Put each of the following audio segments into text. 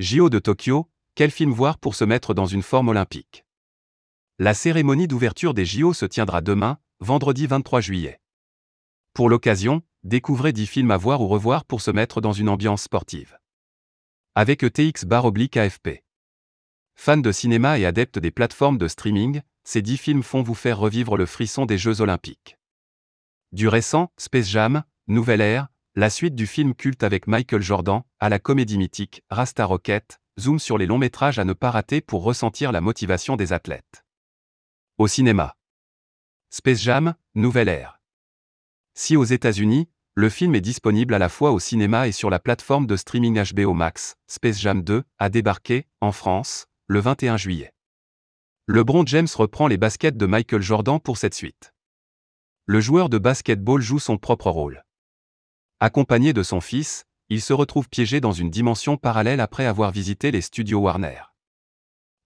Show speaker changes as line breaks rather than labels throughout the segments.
JO de Tokyo, quel film voir pour se mettre dans une forme olympique? La cérémonie d'ouverture des JO se tiendra demain, vendredi 23 juillet. Pour l'occasion, découvrez 10 films à voir ou revoir pour se mettre dans une ambiance sportive. Avec ETX bar oblique AFP. Fans de cinéma et adeptes des plateformes de streaming, ces 10 films font vous faire revivre le frisson des Jeux Olympiques. Du récent, Space Jam, Nouvelle Ère, la suite du film culte avec Michael Jordan, à la comédie mythique, Rasta Rocket, zoom sur les longs métrages à ne pas rater pour ressentir la motivation des athlètes. Au cinéma. Space Jam, Nouvelle Ère. Si aux États-Unis, le film est disponible à la fois au cinéma et sur la plateforme de streaming HBO Max, Space Jam 2 a débarqué, en France, le 21 juillet. LeBron James reprend les baskets de Michael Jordan pour cette suite. Le joueur de basketball joue son propre rôle. Accompagné de son fils, il se retrouve piégé dans une dimension parallèle après avoir visité les studios Warner.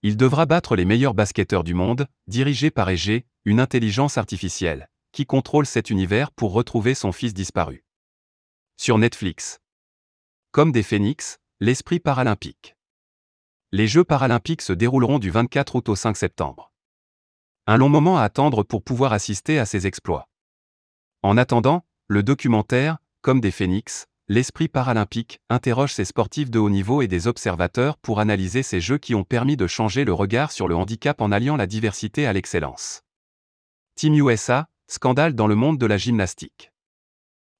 Il devra battre les meilleurs basketteurs du monde, dirigés par EG, une intelligence artificielle, qui contrôle cet univers pour retrouver son fils disparu. Sur Netflix. Comme des phénix, l'esprit paralympique. Les Jeux paralympiques se dérouleront du 24 août au 5 septembre. Un long moment à attendre pour pouvoir assister à ces exploits. En attendant, le documentaire, comme des phénix, l'esprit paralympique interroge ces sportifs de haut niveau et des observateurs pour analyser ces jeux qui ont permis de changer le regard sur le handicap en alliant la diversité à l'excellence. Team USA, scandale dans le monde de la gymnastique.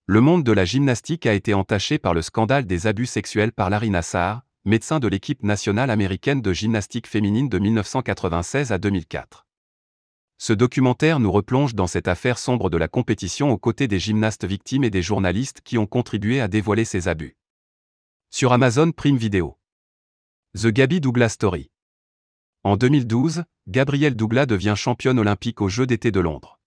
Le monde de la gymnastique a été entaché par le scandale des abus sexuels par Larry Nassar, médecin de l'équipe nationale américaine de gymnastique féminine de 1996 à 2004. Ce documentaire nous replonge dans cette affaire sombre de la compétition aux côtés des gymnastes victimes et des journalistes qui ont contribué à dévoiler ces abus. Sur Amazon Prime Video. The Gabby Douglas Story. En 2012, Gabrielle Douglas devient championne olympique aux Jeux d'été de Londres.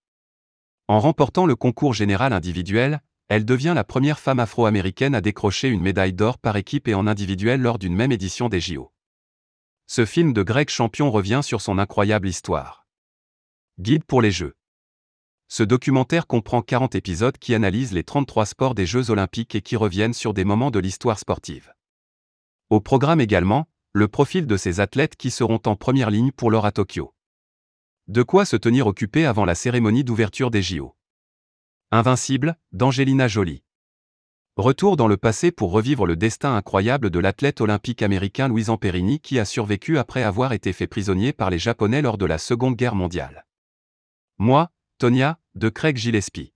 En remportant le concours général individuel, elle devient la première femme afro-américaine à décrocher une médaille d'or par équipe et en individuel lors d'une même édition des JO. Ce film de Greg Champion revient sur son incroyable histoire. Guide pour les Jeux. Ce documentaire comprend 40 épisodes qui analysent les 33 sports des Jeux olympiques et qui reviennent sur des moments de l'histoire sportive. Au programme également, le profil de ces athlètes qui seront en première ligne pour l'or à Tokyo. De quoi se tenir occupé avant la cérémonie d'ouverture des JO. Invincible, d'Angelina Jolie. Retour dans le passé pour revivre le destin incroyable de l'athlète olympique américain Louis Amperini qui a survécu après avoir été fait prisonnier par les Japonais lors de la Seconde Guerre mondiale. Moi, Tonya, de Craig Gillespie.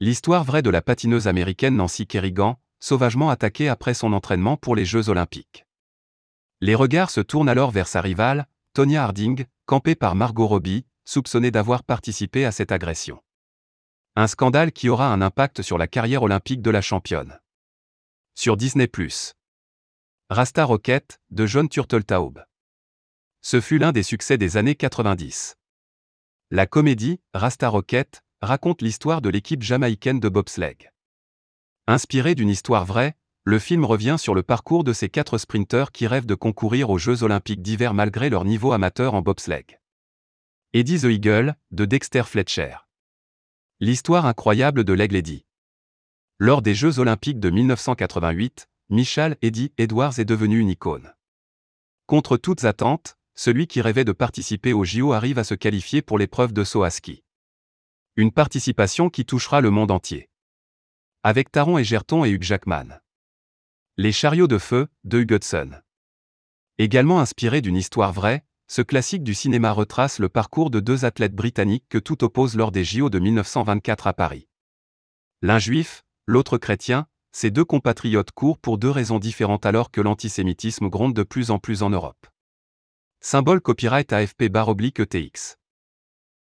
L'histoire vraie de la patineuse américaine Nancy Kerrigan, sauvagement attaquée après son entraînement pour les Jeux olympiques. Les regards se tournent alors vers sa rivale, Tonya Harding, campée par Margot Robbie, soupçonnée d'avoir participé à cette agression. Un scandale qui aura un impact sur la carrière olympique de la championne. Sur Disney+. Rasta Rocket, de John Turteltaub. Ce fut l'un des succès des années 90. La comédie, Rasta Rocket, raconte l'histoire de l'équipe jamaïcaine de bobsleigh. Inspiré d'une histoire vraie, le film revient sur le parcours de ces quatre sprinteurs qui rêvent de concourir aux Jeux olympiques d'hiver malgré leur niveau amateur en bobsleigh. Eddie the Eagle, de Dexter Fletcher. L'histoire incroyable de l'aigle Eddie. Lors des Jeux olympiques de 1988, Michal Eddie Edwards est devenu une icône. Contre toutes attentes, celui qui rêvait de participer au JO arrive à se qualifier pour l'épreuve de saut à ski. Une participation qui touchera le monde entier. Avec Taron Egerton et Hugh Jackman. Les chariots de feu, de Hugh Hudson. Également inspiré d'une histoire vraie, ce classique du cinéma retrace le parcours de deux athlètes britanniques que tout oppose lors des JO de 1924 à Paris. L'un juif, l'autre chrétien, ces deux compatriotes courent pour deux raisons différentes alors que l'antisémitisme gronde de plus en plus en Europe. Symbole copyright AFP ETX.